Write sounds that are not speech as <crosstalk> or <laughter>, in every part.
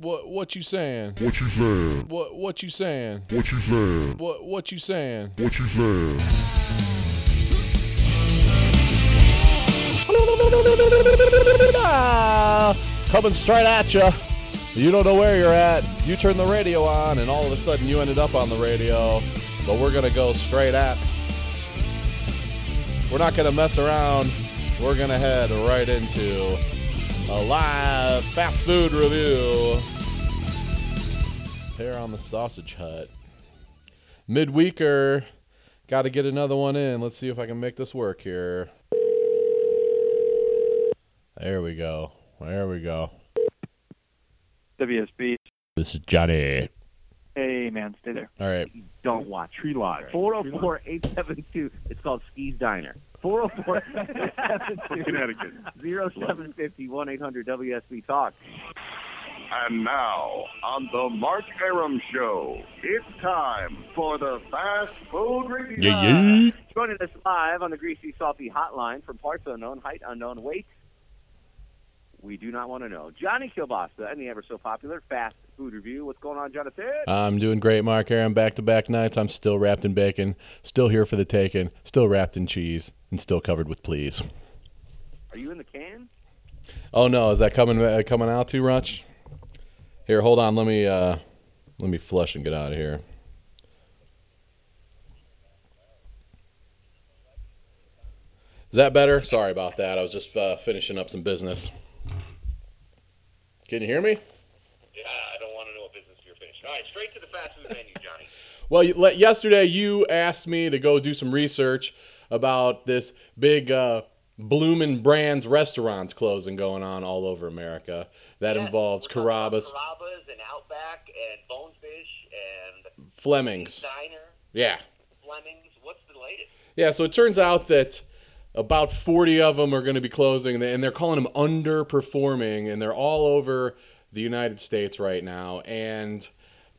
What what you saying? What you saying? What what you saying? What you saying? What what you saying? What you saying? <laughs> Coming straight at you. You don't know where you're at. You turn the radio on, and all of a sudden you ended up on the radio. But we're gonna go straight at. We're not gonna mess around. We're gonna head right into a live fast food review here on the Sausage Hut. Midweeker. Got to get another one in. Let's see if I can make this work here. There we go. There we go. WSB. This is Johnny. Hey, man, stay there. All right. Don't watch. Tree Lodge. 404 872. It's called Skis Diner. 404 872 Connecticut. 0750 1 800 WSB Talk. And now, on the Mark Arum Show, it's time for the Fast Food Review. Yeah, yeah. Joining us live on the Greasy Salty Hotline from parts unknown, height unknown, weight we do not want to know. Johnny Kilbasa and the ever so popular Fast Food Review. What's going on, Jonathan? I'm doing great, Mark. Here I'm back to back nights. I'm still wrapped in bacon, still here for the taking, still wrapped in cheese, and still covered with please. Are you in the can? Oh no, is that coming uh, coming out too much? Here, hold on. Let me uh, let me flush and get out of here. Is that better? Sorry about that. I was just uh, finishing up some business. Can you hear me? Yeah, I don't want to know what business you're finished. All right, straight to the fast food menu, Johnny. Well, you, le- yesterday you asked me to go do some research about this big uh, Bloomin' Brands restaurants closing going on all over America. That Yeah, involves Carrabba's, Carrabba's and Outback and Bonefish and Fleming's. Diner, Yeah. Fleming's. What's the latest? Yeah, so it turns out that about 40 of them are going to be closing, and they're calling them underperforming, and they're all over the United States right now, and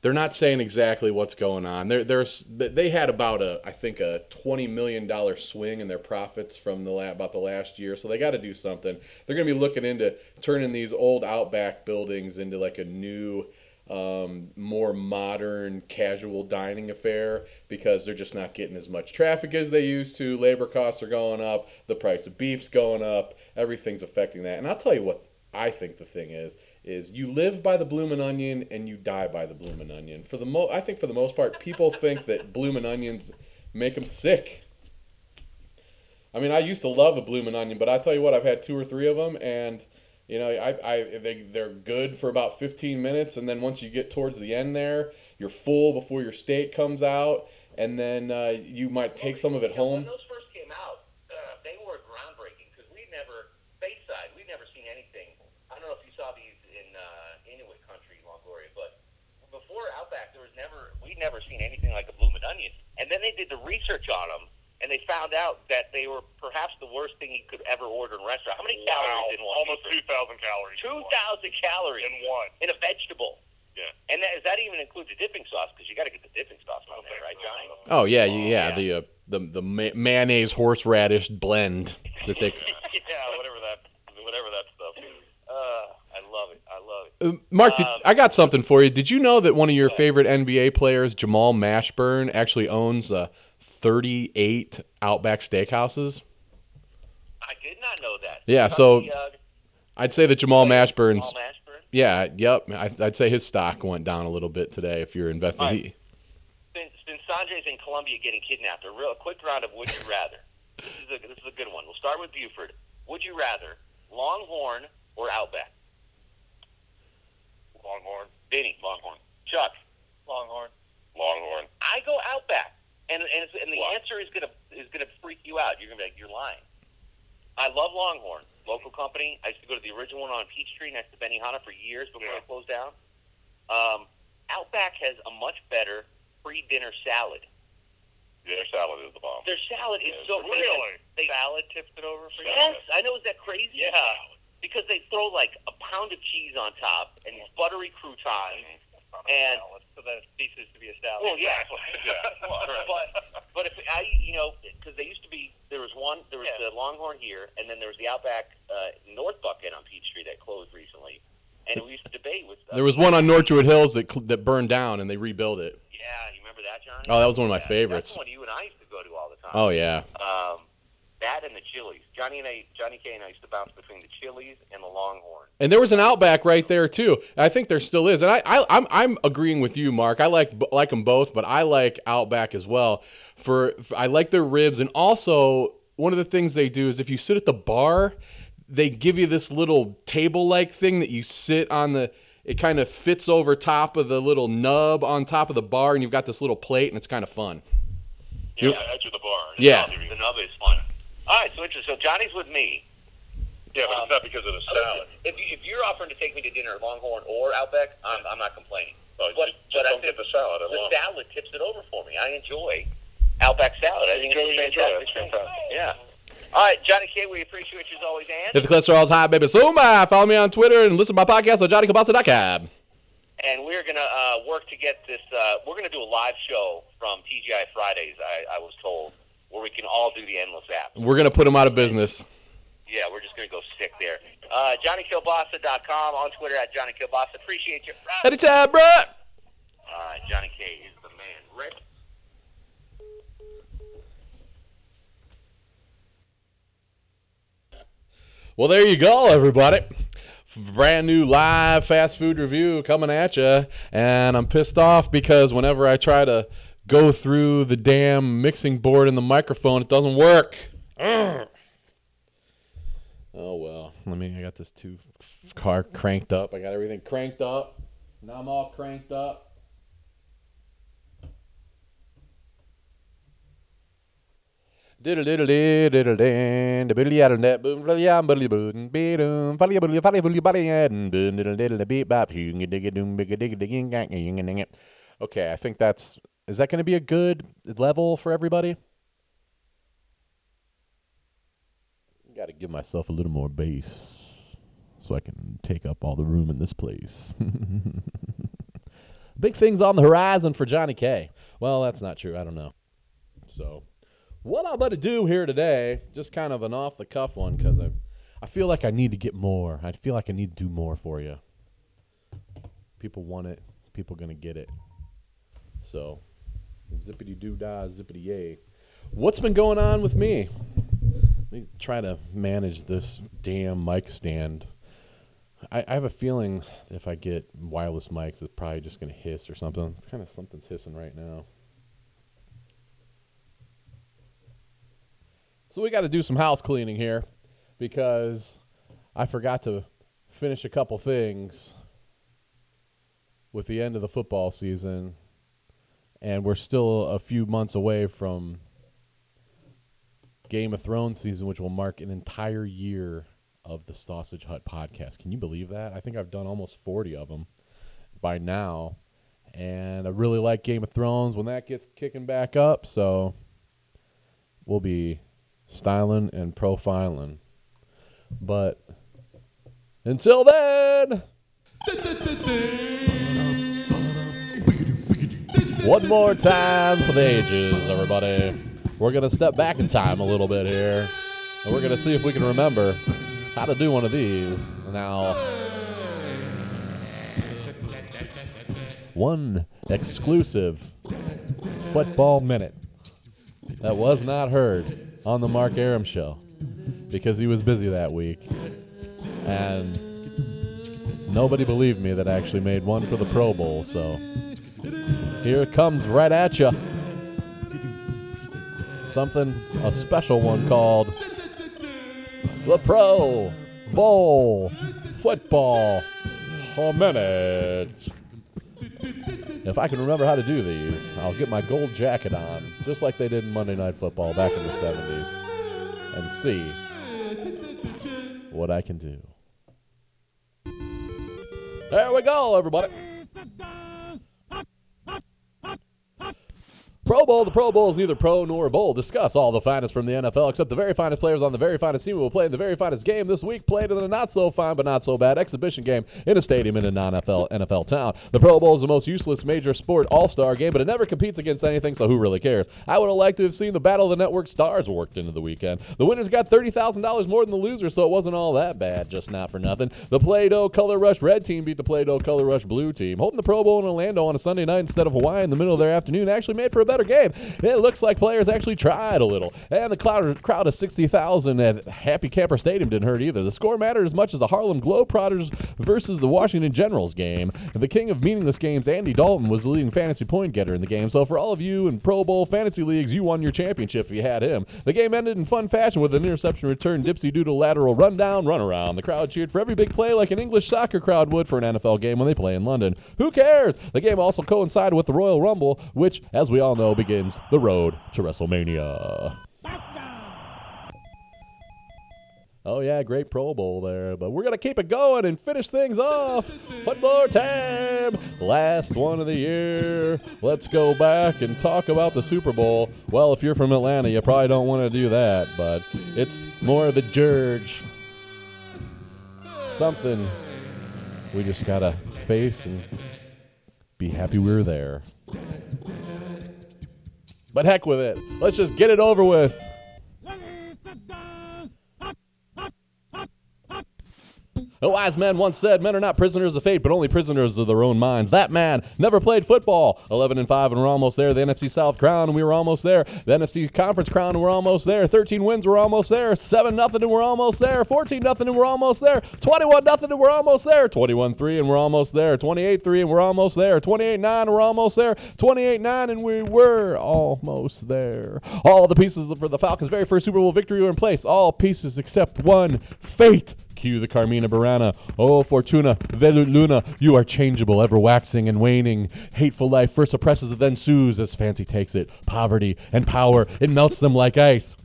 they're not saying exactly what's going on. They're, they're, they had about a, I think, a 20 million dollar swing in their profits from the about the last year, so they got to do something. They're going to be looking into turning these old Outback buildings into like a new um, more modern casual dining affair because they're just not getting as much traffic as they used to. Labor costs are going up, the price of beef's going up, everything's affecting that. And I'll tell you what I think the thing is is you live by the bloomin' onion and you die by the bloomin' onion. For the mo I think for the most part people think that bloomin' onions make them sick. I mean, I used to love a bloomin' onion, but I tell you what, I've had two or three of them and you know, I, I they, they're good for about 15 minutes, and then once you get towards the end there, you're full before your steak comes out, and then uh, you might take some of it home. When those first came out, uh, they were groundbreaking because we never, Bayside, we'd never seen anything. I don't know if you saw these in uh, Inuit country, Longoria, but before Outback, there was never, seen anything like a bloomin' onion. And then they did the research on them, and they found out that they were perhaps the worst thing you could ever order in a restaurant. How many calories in one? Almost 2,000 calories. Two thousand calories in one. in a vegetable. Yeah. And that, does that even include the dipping sauce? Because you got to get the dipping sauce on there, right, Johnny? Oh yeah, you- yeah, yeah. the uh, the the ma- mayonnaise horseradish blend that they. <laughs> yeah, whatever that stuff is. Uh, I love it. I love it. Uh, Mark, did, Um, I got something for you. Did you know that one of your favorite NBA players, Jamal Mashburn, actually owns uh, 38 Outback Steakhouses? I did not know that. Yeah, so- the, uh, I'd say that Jamal Mashburn's. Jamal Mashburn. Yeah, yep. I, I'd say his stock went down a little bit today if you're investing. Right. He- Since, since Sanjay's in Colombia getting kidnapped, a real a quick round of would you rather. this is a this is a good one. We'll start with Buford. Would you rather Longhorn or Outback? Longhorn. Vinny. Longhorn. Chuck. Longhorn. Longhorn. I go Outback, and and, it's, and the Why? answer is gonna is gonna freak you out. You're gonna be like, you're lying. I love Longhorn, local company. I used to go to the original one on Peachtree next to Benihana for years before Yeah. it closed down. Um, Outback has a much better pre-dinner salad. Yeah, their salad is the bomb. Their salad is so Really? They, salad tips it over for you? yes, I know. Is that crazy? Yeah. Because they throw like a pound of cheese on top and these buttery croutons. And- so that it ceases to be a salad. Well, yeah. <laughs> yeah. but but if I you know because they used to be there was one there was Yeah. the Longhorn here and then there was the Outback uh, North Bucket on Peachtree Street that closed recently. and we used to debate with. Uh, There was one on Northwood Hills that cl- that burned down, and they rebuilt it. Yeah, you remember that, Johnny? Oh, that was one of my Yeah, favorites. That's the one you and I used to go to all the time. Oh yeah. Um, that and the Chili's. Johnny and I, Johnny K and I used to bounce between the Chili's and the Longhorn. And there was an Outback right there too. I think there still is. And I, I I'm I'm agreeing with you, Mark. I like like them both, but I like Outback as well. For, for I like their ribs, and also one of the things they do is if you sit at the bar, they give you this little table-like thing that you sit on the. It kind of fits over top of the little nub on top of the bar, and you've got this little plate, and it's kind of fun. Yeah, Yep. edge of the bar. Yeah. The nub is fun. All right, so interesting. So Johnny's with me. Yeah, but Um, it's not because of the salad. If, you, if you're offering to take me to dinner at Longhorn or Outback, I'm, I'm not complaining. Oh, But- just, but just I don't think get the salad. I The love salad tips it over for me. I enjoy Outback salad. I think Enjoy it's what enjoy. fantastic. It's fantastic. Yeah. All right, Johnny K, we appreciate you as always, and If the cholesterol's high, baby, so my follow me on Twitter and listen to my podcast on JohnnyKilbasa.com. and we're gonna uh, work to get this. Uh, we're gonna do a live show from TGI Fridays. I, I was told where we can all do the endless app. We're gonna put them out of business. Yeah, we're just gonna go sick there. Uh, JohnnyKilbasa.com on Twitter at Johnny Kilbasa. Appreciate you. Anytime, bruh. All right, Johnny K is the man. Rick. Well, there you go, everybody. Brand new live fast food review coming at you. And I'm pissed off because whenever I try to go through the damn mixing board and the microphone, it doesn't work. Oh, well. Let me, I got this two car cranked up. I got everything cranked up. Now I'm all cranked up. Okay, I think that's is that going to be a good level for everybody? Got to give myself a little more bass so I can take up all the room in this place. <laughs> Big things on the horizon for Johnny K. Well, that's not true. I don't know. So, what I'm going to do here today, just kind of an off the cuff one, because I, I feel like I need to get more. I feel like I need to do more for you. People want it. People going to get it. So, zippity doo dah, zippity yay. What's been going on with me? Let me try to manage this damn mic stand. I, I have a feeling if I get wireless mics, it's probably just going to hiss or something. It's kind of something's hissing right now. So we got to do some house cleaning here because I forgot to finish a couple things with the end of the football season, and we're still a few months away from Game of Thrones season, which will mark an entire year of the Sausage Hut podcast. Can you believe that? I think I've done almost 40 of them by now, and I really like Game of Thrones when that gets kicking back up, so we'll be styling and profiling. But until then, one more time for the ages, everybody. We're going to step back in time a little bit here, and we're going to see if we can remember how to do one of these. Now, one exclusive football minute that was not heard on the Mark Arum show because he was busy that week. And nobody believed me that I actually made one for the Pro Bowl, so here it comes right at you. Something, a special one called the Pro Bowl Football Minute. If I can remember how to do these, I'll get my gold jacket on, just like they did in Monday Night Football back in the 70s, and see what I can do. There we go, everybody. Pro Bowl. The Pro Bowl is neither pro nor bowl. Discuss all the finest from the NFL, except the very finest players on the very finest team who will play in the very finest game this week. Played in a not so fine but not so bad exhibition game in a stadium in a non-NFL NFL town. The Pro Bowl is the most useless major sport all-star game, but it never competes against anything, so who really cares? I would have liked to have seen the Battle of the Network stars worked into the weekend. The winners got thirty thousand dollars more than the losers, so it wasn't all that bad. Just not for nothing. The Play-Doh Color Rush Red team beat the Play-Doh Color Rush Blue team. Holding the Pro Bowl in Orlando on a Sunday night instead of Hawaii in the middle of their afternoon actually made for a better game. It looks like players actually tried a little. And the crowd, crowd of 60,000 at Happy Camper Stadium didn't hurt either. The score mattered as much as the Harlem Globetrotters versus the Washington Generals game. The king of meaningless games, Andy Dalton, was the leading fantasy point getter in the game. So for all of you in Pro Bowl fantasy leagues, you won your championship if you had him. The game ended in fun fashion with an interception return, dipsy doodle lateral rundown, run around. The crowd cheered for every big play like an English soccer crowd would for an NFL game when they play in London. Who cares? The game also coincided with the Royal Rumble, which, as we all know, begins the road to WrestleMania. Oh yeah, great Pro Bowl there, but we're gonna keep it going and finish things off. One more time, last one of the year. Let's go back and talk about the Super Bowl. Well, if you're from Atlanta, you probably don't want to do that, but it's more of a Dirge. Something we just gotta face and be happy we were there. But heck with it. Let's just get it over with. A wise man once said, Men are not prisoners of fate, but only prisoners of their own minds. That man never played football. 11 and 5, and we're almost there. The NFC South crown, and we were almost there. The NFC Conference crown, and we're almost there. 13 wins, we're almost there. 7 nothing, and we're almost there. 14 nothing, and we're almost there. 21 nothing, and we're almost there. 21 3, and we're almost there. 28 3, and we're almost there. 28 9, we're almost there. 28 9, and we were almost there. All the pieces for the Falcons' very first Super Bowl victory were in place. All pieces except one. Fate. Cue the Carmina Burana. Oh, Fortuna, Velut Luna, you are changeable, ever waxing and waning. Hateful life first oppresses, then soothes as fancy takes it. Poverty and power, it melts them like ice.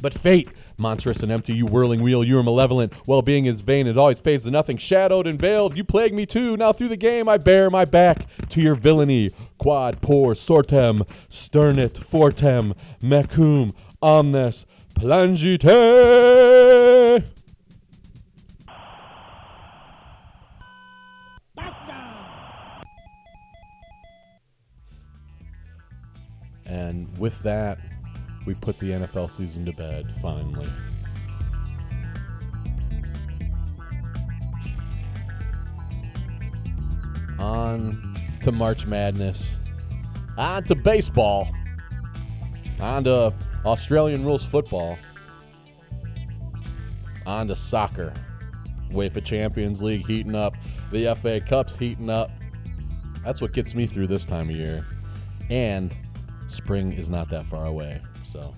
But fate, monstrous and empty, you whirling wheel, you are malevolent. Well being is vain, it always fades to nothing. Shadowed and veiled, you plague me too. Now through the game, I bear my back to your villainy. Quad, por, sortem, sternit, fortem, mecum, omnes, plangite. With that, we put the NFL season to bed finally. On to March Madness. On to baseball. On to Australian rules football. On to soccer. UEFA Champions League heating up. The FA Cup's heating up. That's what gets me through this time of year. And spring is not that far away. So,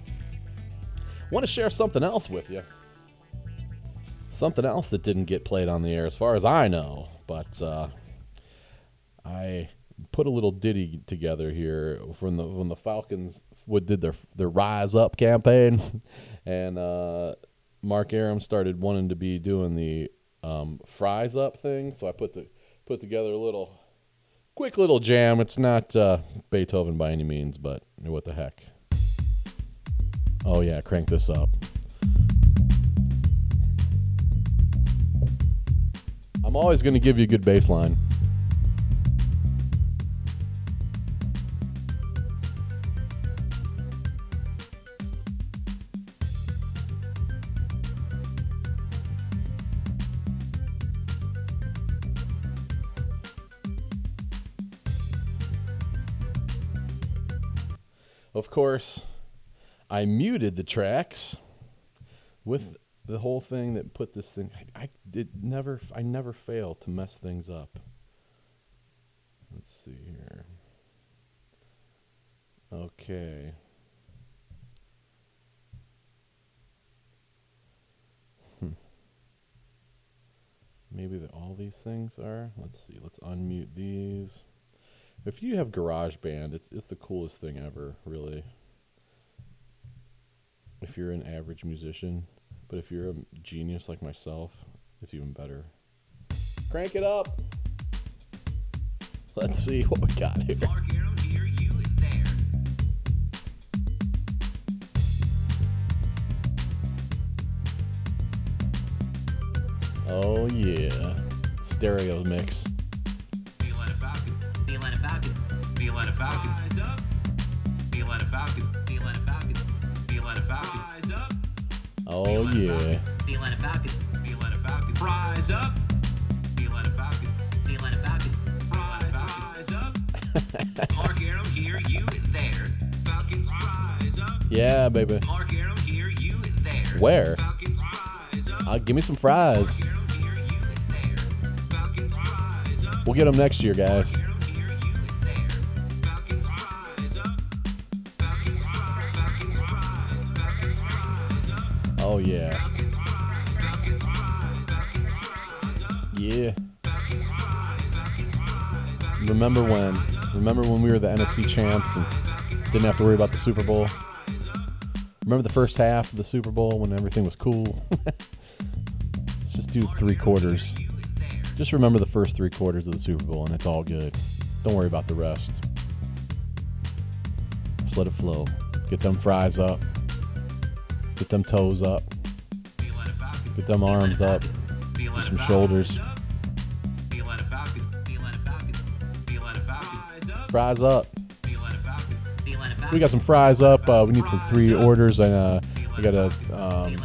want to share something else with you. Something else that didn't get played on the air, as far as I know. But uh, I put a little ditty together here from the when the Falcons would did their their rise up campaign, <laughs> and uh, Mark Arum started wanting to be doing the um, fries up thing. So I put the put together a little quick little jam. It's not uh, Beethoven by any means, but what the heck. Oh, yeah, crank this up. I'm always going to give you a good bass line. Course, I muted the tracks with the whole thing that put this thing. I, I did never. I never fail to mess things up. Let's see here. Okay. Hmm. Maybe that all these things are. Let's see. Let's unmute these. If you have GarageBand, it's it's the coolest thing ever, really. If you're an average musician, but if you're a genius like myself, it's even better. Crank it up. Let's see what we got here. Oh yeah, stereo mix. Carolina Falcons. Rise up. Carolina Falcons. Carolina Falcons. Carolina Falcons. Rise up. Oh yeah. Carolina Falcons. Carolina Falcons. Rise up. Carolina Falcons. Carolina Falcons. Rise, rise up. <laughs> Mark Arum here, you there. Falcons rise up. Yeah, baby. Mark Arum here, you there. Where? Falcons rise up. Uh, give me some fries. Mark here, you there. Falcons rise up. We'll get them next year, guys. Here, Oh yeah. Yeah. Remember when? Remember when we were the NFC champs and didn't have to worry about the Super Bowl? Remember the first half of the Super Bowl when everything was cool? <laughs> Let's just do three quarters. Just remember the first three quarters of the Super Bowl and it's all good. Don't worry about the rest. Just let it flow. Get them fries up. Get them toes up. Get them arms up. Carolina Some shoulders. Fries up. We got some fries up. Uh, we need some three orders. And uh, we got a um,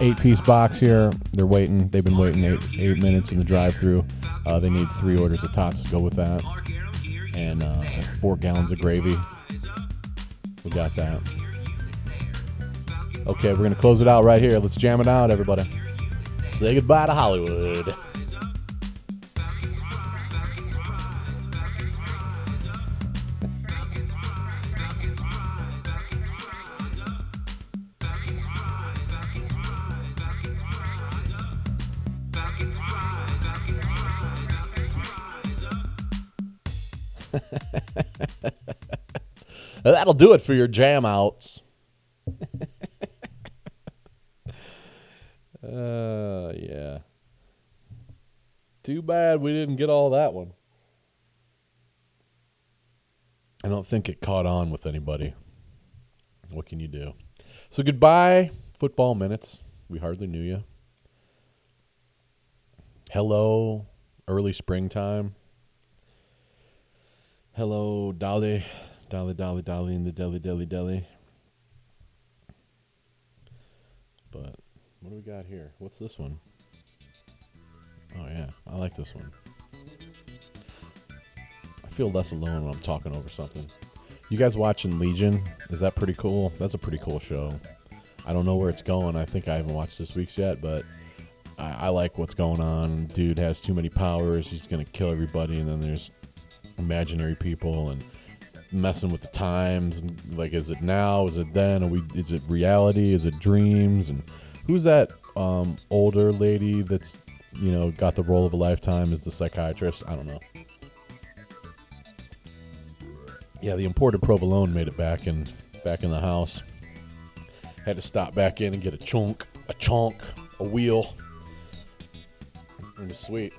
eight piece box here. They're waiting. They've been waiting eight eight minutes in the drive through. Uh, they need three orders of tots to go with that, and uh, four gallons of gravy. We got that. Okay, we're gonna close it out right here. Let's jam it out, everybody. Say goodbye to Hollywood. <laughs> That'll do it for your jam outs. uh, yeah. Too bad we get all that one. I don't think it caught on with anybody. What can you do? So goodbye, football minutes. We hardly knew you. Hello, early springtime. Hello, Dolly. Dolly, Dolly, Dolly in the deli, deli, deli. But what do we got here? What's this one? Oh yeah, I like this one. Feel less alone when I'm talking over something. You guys watching Legion? Is that pretty cool? That's a pretty cool show. I don't know where it's going. I think I haven't watched this week's yet, but I, I like what's going on. Dude has too many powers. He's gonna kill everybody, and then there's imaginary people and messing with the times and like is it now is it then are we is it reality is it dreams and who's that um older lady that's you know got the role of a lifetime as the psychiatrist i don't know yeah the imported provolone made it back in back in the house had to stop back in and get a chunk a chunk a wheel it was sweet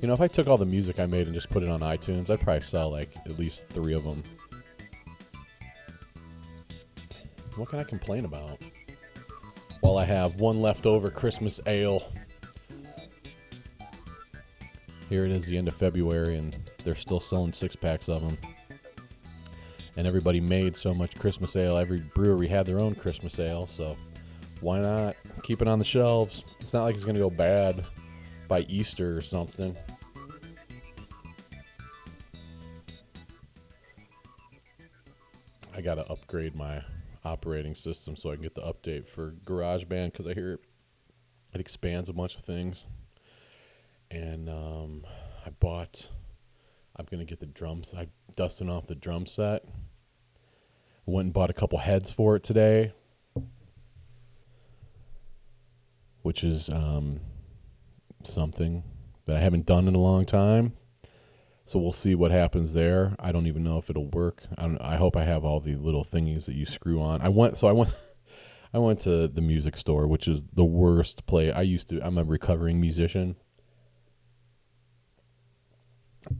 You know, if I took all the music I made and just put it on iTunes, I'd probably sell like at least three of them. What can I complain about? While I have one leftover Christmas ale. Here it is, the end of February, and they're still selling six packs of them. And everybody made so much Christmas ale. Every brewery had their own Christmas ale, so why not keep it on the shelves? It's not like it's going to go bad by Easter or something. I gotta upgrade my operating system so I can get the update for GarageBand because I hear it expands a bunch of things. And um, I bought. I'm gonna get the drums. I'm dusting off the drum set. Went and bought a couple heads for it today, which is um, something that I haven't done in a long time. So we'll see what happens there. I don't even know if it'll work. I don't. I hope I have all the little thingies that you screw on. I went. So I went. <laughs> I went to the music store, which is the worst place. I used to. I'm a recovering musician,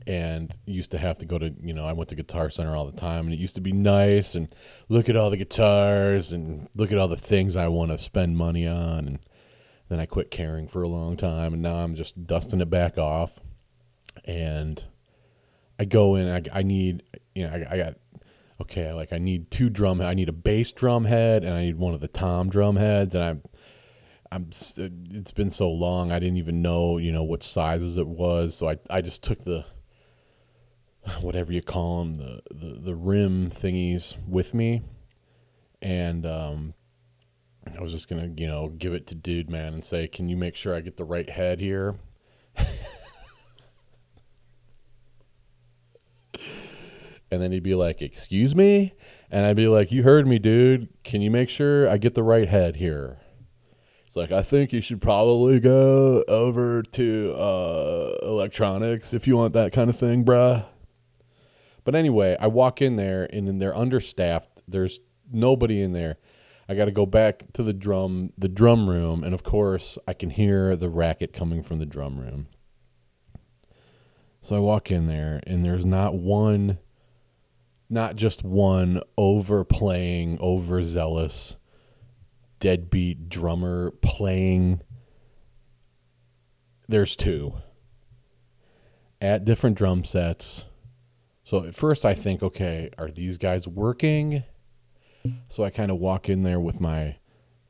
and used to have to go to you know I went to Guitar Center all the time, and it used to be nice and look at all the guitars and look at all the things I want to spend money on, and then I quit caring for a long time, and now I'm just dusting it back off, and I go in. I, I need you know I, I got okay like I need two drum. I need a bass drum head, and I need one of the tom drum heads, and I'm I'm it's been so long I didn't even know you know what sizes it was so I, I just took the whatever you call them the, the the rim thingies with me and um I was just gonna you know give it to dude man and say can you make sure I get the right head here? <laughs> And then he'd be like excuse me? And I'd be like you heard me dude. Can you make sure I get the right head here it's like I think you should probably go over to uh, electronics if you want that kind of thing, bruh. But anyway, I walk in there and then they're understaffed. There's nobody in there. I got to go back to the drum the drum room, and of course I can hear the racket coming from the drum room. So I walk in there, and there's not one, not just one overplaying, overzealous deadbeat drummer playing. There's two at different drum sets. So at first I think, okay, are these guys working? So I kind of walk in there with my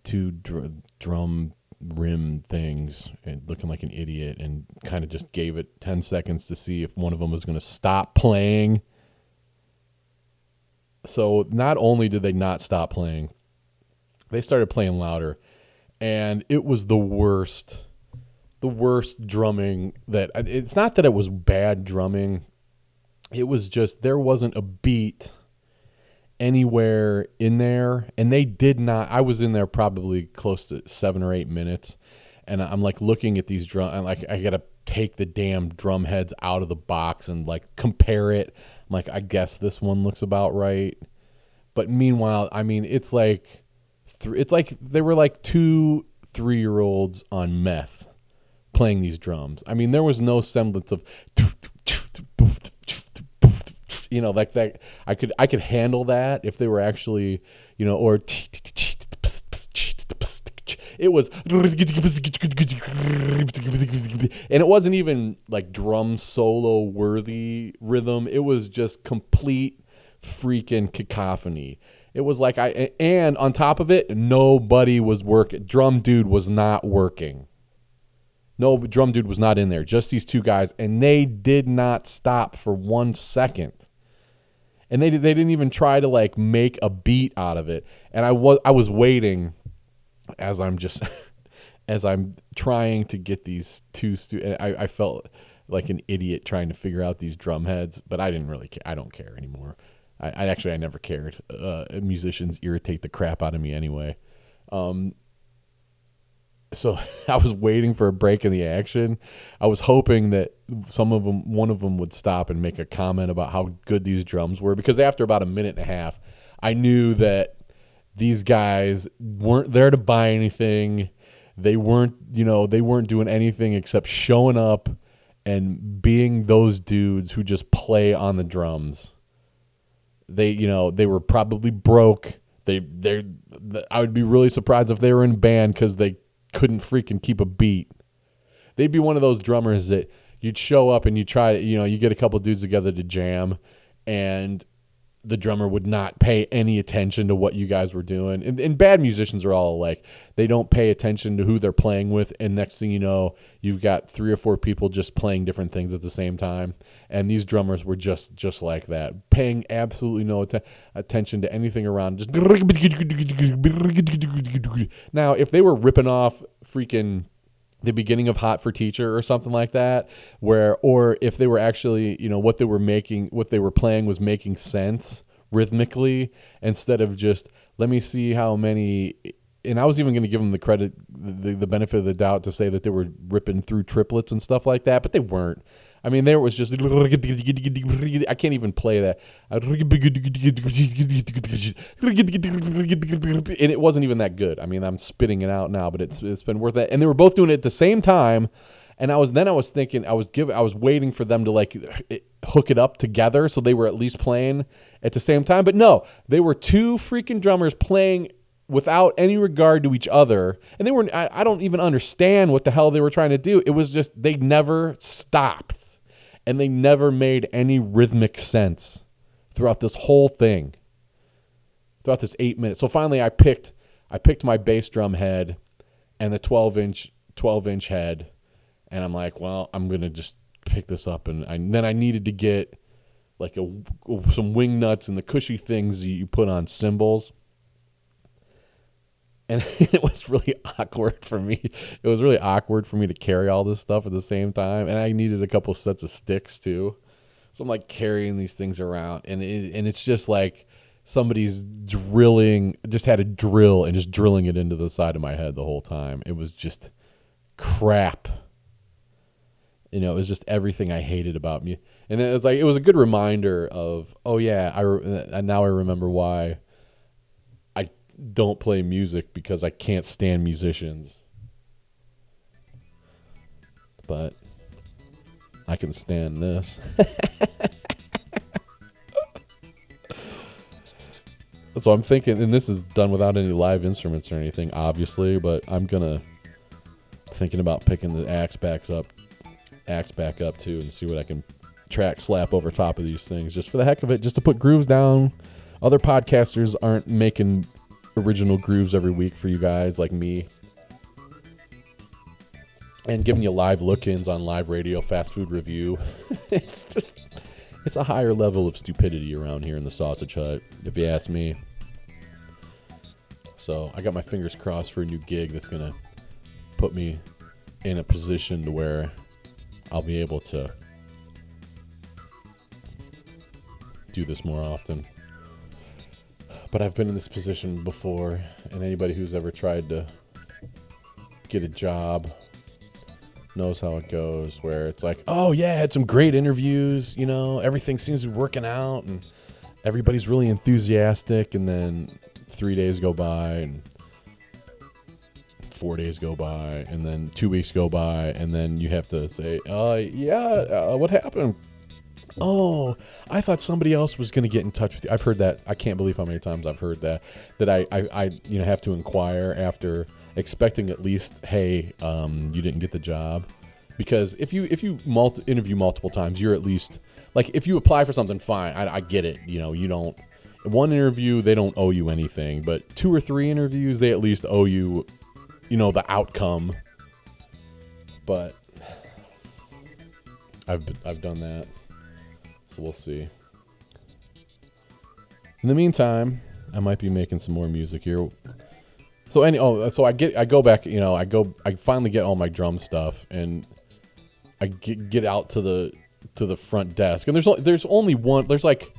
two dr- drum rim things and looking like an idiot and kind of just gave it 10 seconds to see if one of them was going to stop playing. So not only did they not stop playing, they started playing louder. And it was the worst the worst drumming that it's not that it was bad drumming. It was just there wasn't a beat anywhere in there. And they did not i was in there probably close to seven or eight minutes. And i'm like looking at these drum like i gotta take the damn drum heads out of the box and like compare it. I'm like i guess this one looks about right. But meanwhile i mean it's like th- it's like they were like two three year olds on meth playing these drums. I mean, there was no semblance of you know like that. I could I could handle that if they were actually you know or it was and it wasn't even like drum solo worthy rhythm it was just complete freaking cacophony it was like I and on top of it, nobody was working. Drum dude was not working. No drum dude was not in there. Just these two guys, and they did not stop for one second. And they they didn't even try to like make a beat out of it. And I was I was waiting as I'm just <laughs> as I'm trying to get these two stu- I, I felt like an idiot trying to figure out these drum heads, but I didn't really care. I don't care anymore. I, I actually I never cared. Uh, musicians irritate the crap out of me anyway. Um, so <laughs> I was waiting for a break in the action. I was hoping that some of them, one of them, would stop and make a comment about how good these drums were. Because after about a minute and a half, I knew that these guys weren't there to buy anything. They weren't, you know, they weren't doing anything except showing up and being those dudes who just play on the drums they you know they were probably broke. They they i would be really surprised if they were in band because they couldn't freaking keep a beat. They'd be one of those drummers that you'd show up and you try to you know you get a couple dudes together to jam and the drummer would not pay any attention to what you guys were doing. And, and bad musicians are all like they don't pay attention to who they're playing with and next thing you know you've got three or four people just playing different things at the same time. And these drummers were just just like that paying absolutely no atten- attention to anything around. Just <laughs> now if they were ripping off freaking the beginning of hot for teacher or something like that where or if they were actually you know what they were making what they were playing was making sense rhythmically instead of just let me see how many and I was even going to give them the credit, the, the benefit of the doubt to say that they were ripping through triplets and stuff like that, but they weren't. I mean, there was just I can't even play that, and it wasn't even that good. I mean, I'm spitting it out now, but it's it's been worth it. And they were both doing it at the same time, And I was then I was thinking I was giving I was waiting for them to like eh, hook it up together so they were at least playing at the same time. But no, they were two freaking drummers playing without any regard to each other. And they were I, I don't even understand what the hell they were trying to do. It was just they never stopped. And they never made any rhythmic sense throughout this whole thing. Throughout this eight minutes. So finally I picked I picked my bass drum head and the 12 inch 12 inch head and i'm like well i'm gonna just pick this up and, I, and then i needed to get like a, some wing nuts and the cushy things you put on cymbals and <laughs> it was really awkward for me. It was really awkward for me to carry all this stuff at the same time. And i needed a couple sets of sticks too. So i'm like carrying these things around. And it, and it's just like somebody's drilling just had a drill and just drilling it into the side of my head the whole time. It was just crap. You know it was just everything i hated about me. And it was like it was a good reminder of oh yeah i re- and now i remember why don't play music because i can't stand musicians. But i can stand this. <laughs> So I'm thinking, and this is done without any live instruments or anything, obviously, but I'm gonna thinking about picking the axe back up, axe back up too, and see what I can track slap over top of these things, just for the heck of it, just to put grooves down. Other podcasters aren't making original grooves every week for you guys like me, and giving you live look-ins on live radio, fast food review. <laughs> it's just it's a higher level of stupidity around here in the sausage hut, if you ask me. So I got my fingers crossed for a new gig that's gonna put me in a position to where I'll be able to do this more often. But I've been in this position before, and anybody who's ever tried to get a job knows how it goes where it's like oh yeah I had some great interviews you know? Everything seems to be working out and everybody's really enthusiastic and then three days go by and four days go by and then two weeks go by and then you have to say uh yeah uh, what happened oh i thought somebody else was going to get in touch with you i've heard that i can't believe how many times i've heard that that i i, I you know have to inquire after expecting at least, hey, um, you didn't get the job, because if you if you multi- interview multiple times, you're at least like if you apply for something, fine, I, I get it. You know, you don't. One interview, they don't owe you anything, but two or three interviews, they at least owe you, you know, the outcome. But <sighs> I've I've done that, we'll see. In the meantime, I might be making some more music here. So any oh so I get I go back you know I go I finally get all my drum stuff and I get, get out to the to the front desk and there's there's only one there's like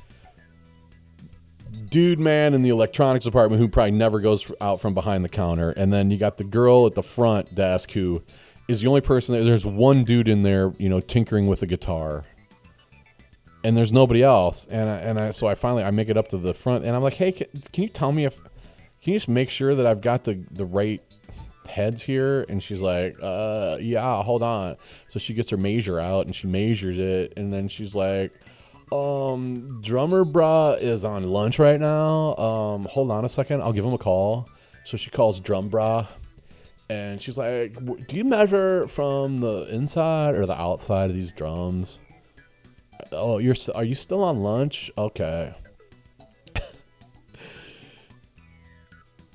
dude man in the electronics department who probably never goes out from behind the counter and then you got the girl at the front desk who is the only person there, there's one dude in there you know tinkering with a guitar and there's nobody else and I, and I so I finally I make it up to the front and I'm like hey can, can you tell me if can you just make sure that I've got the the right heads here? And she's like, uh, yeah, hold on. So she gets her measure out and she measures it, and then she's like, um, drummer bra is on lunch right now. Um, hold on a second, I'll give him a call. So she calls drum bra. And she's like, "Do you measure from the inside or the outside of these drums?" Oh, you're are you still on lunch? Okay.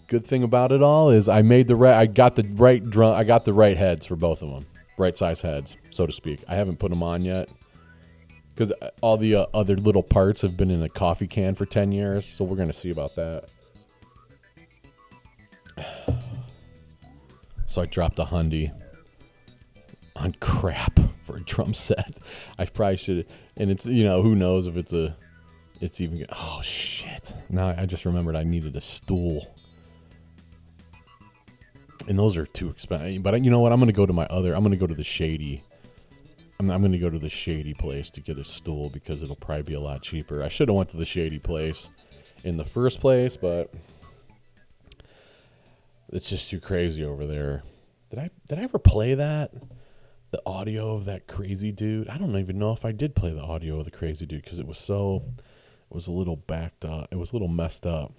good thing about it all is I made the right. I got the right drum. I got the right heads for both of them, right size heads, so to speak. I haven't put them on yet because all the uh, other little parts have been in a coffee can for ten years. So we're gonna see about that. <sighs> So I dropped a hundy on crap for a drum set. I probably should, and it's you know who knows if it's a, it's even. Oh shit! Now I just remembered I needed a stool and those are too expensive. But you know what? I'm gonna go to my other. I'm gonna go to the shady. I'm, I'm gonna go to the shady place to get a stool because it'll probably be a lot cheaper. I should have went to the shady place in the first place, but it's just too crazy over there. Did I did I ever play that? The audio of that crazy dude. I don't even know if I did play the audio of the crazy dude because it was so, it was a little backed up. It was a little messed up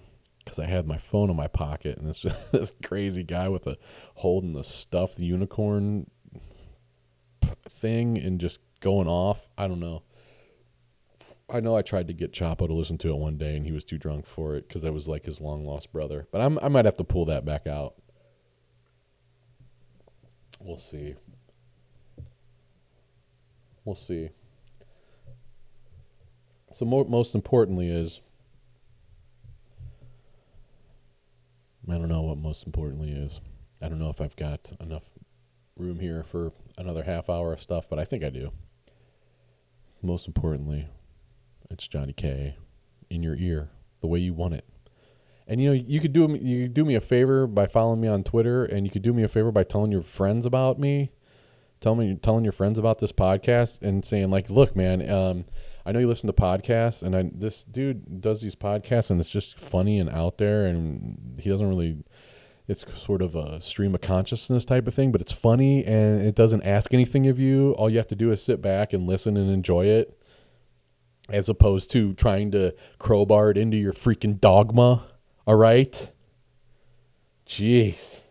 because I had my phone in my pocket and it's just <laughs> this crazy guy with a holding the stuffed unicorn thing and just going off. I don't know. I know I tried to get Chapo to listen to it one day and he was too drunk for it because I was like his long lost brother. But I'm, I might have to pull that back out. We'll see. We'll see. So mo- most importantly is I don't know what most importantly is. I don't know if I've got enough room here for another half hour of stuff, but I think I do. Most importantly, it's Johnny K in your ear, the way you want it. And you know, you could do you could do me a favor by following me on Twitter, and you could do me a favor by telling your friends about me. Tell me, telling your friends about this podcast and saying like, look, man, um, I know you listen to podcasts, and I this dude does these podcasts, and it's just funny and out there, and he doesn't really. It's sort of a stream of consciousness type of thing, but it's funny and it doesn't ask anything of you. All you have to do is sit back and listen and enjoy it, as opposed to trying to crowbar it into your freaking dogma. All right. Jeez.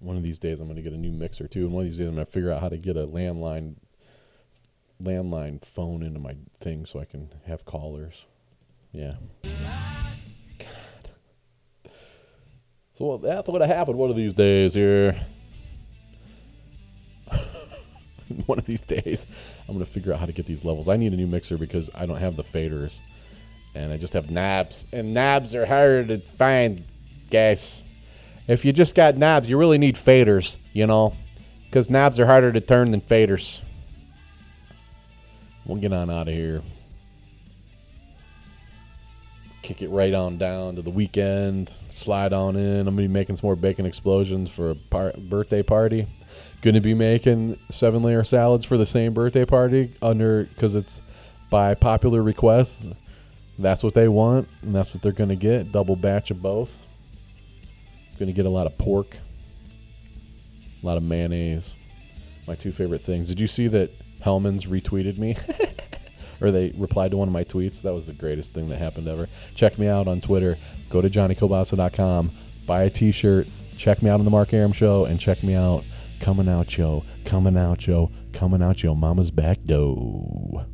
One of these days I'm going to get a new mixer too, and one of these days I'm going to figure out how to get a landline landline phone into my thing so I can have callers. Yeah. God. So that's what happened one of these days here. <laughs> one of these days, I'm gonna figure out how to get these levels. I need a new mixer because I don't have the faders, and I just have knobs, and knobs are hard to find, guys. If you just got knobs, you really need faders, you know, because knobs are harder to turn than faders. We'll get on out of here. Kick it right on down to the weekend. Slide on in. I'm gonna be making some more bacon explosions for a par- birthday party. Gonna be making seven layer salads for the same birthday party under because it's by popular request. That's what they want, and that's what they're gonna get. Double batch of both. Gonna get a lot of pork, a lot of mayonnaise. My two favorite things. Did you see that Hellmann's retweeted me? <laughs> or they replied to one of my tweets. That was the greatest thing that happened ever. Check me out on Twitter. Go to JohnnyKilbasa.com. Buy a t-shirt. Check me out on the Mark Arum Show. And check me out coming out, yo. Coming out, yo. Coming out, yo. Mama's back door.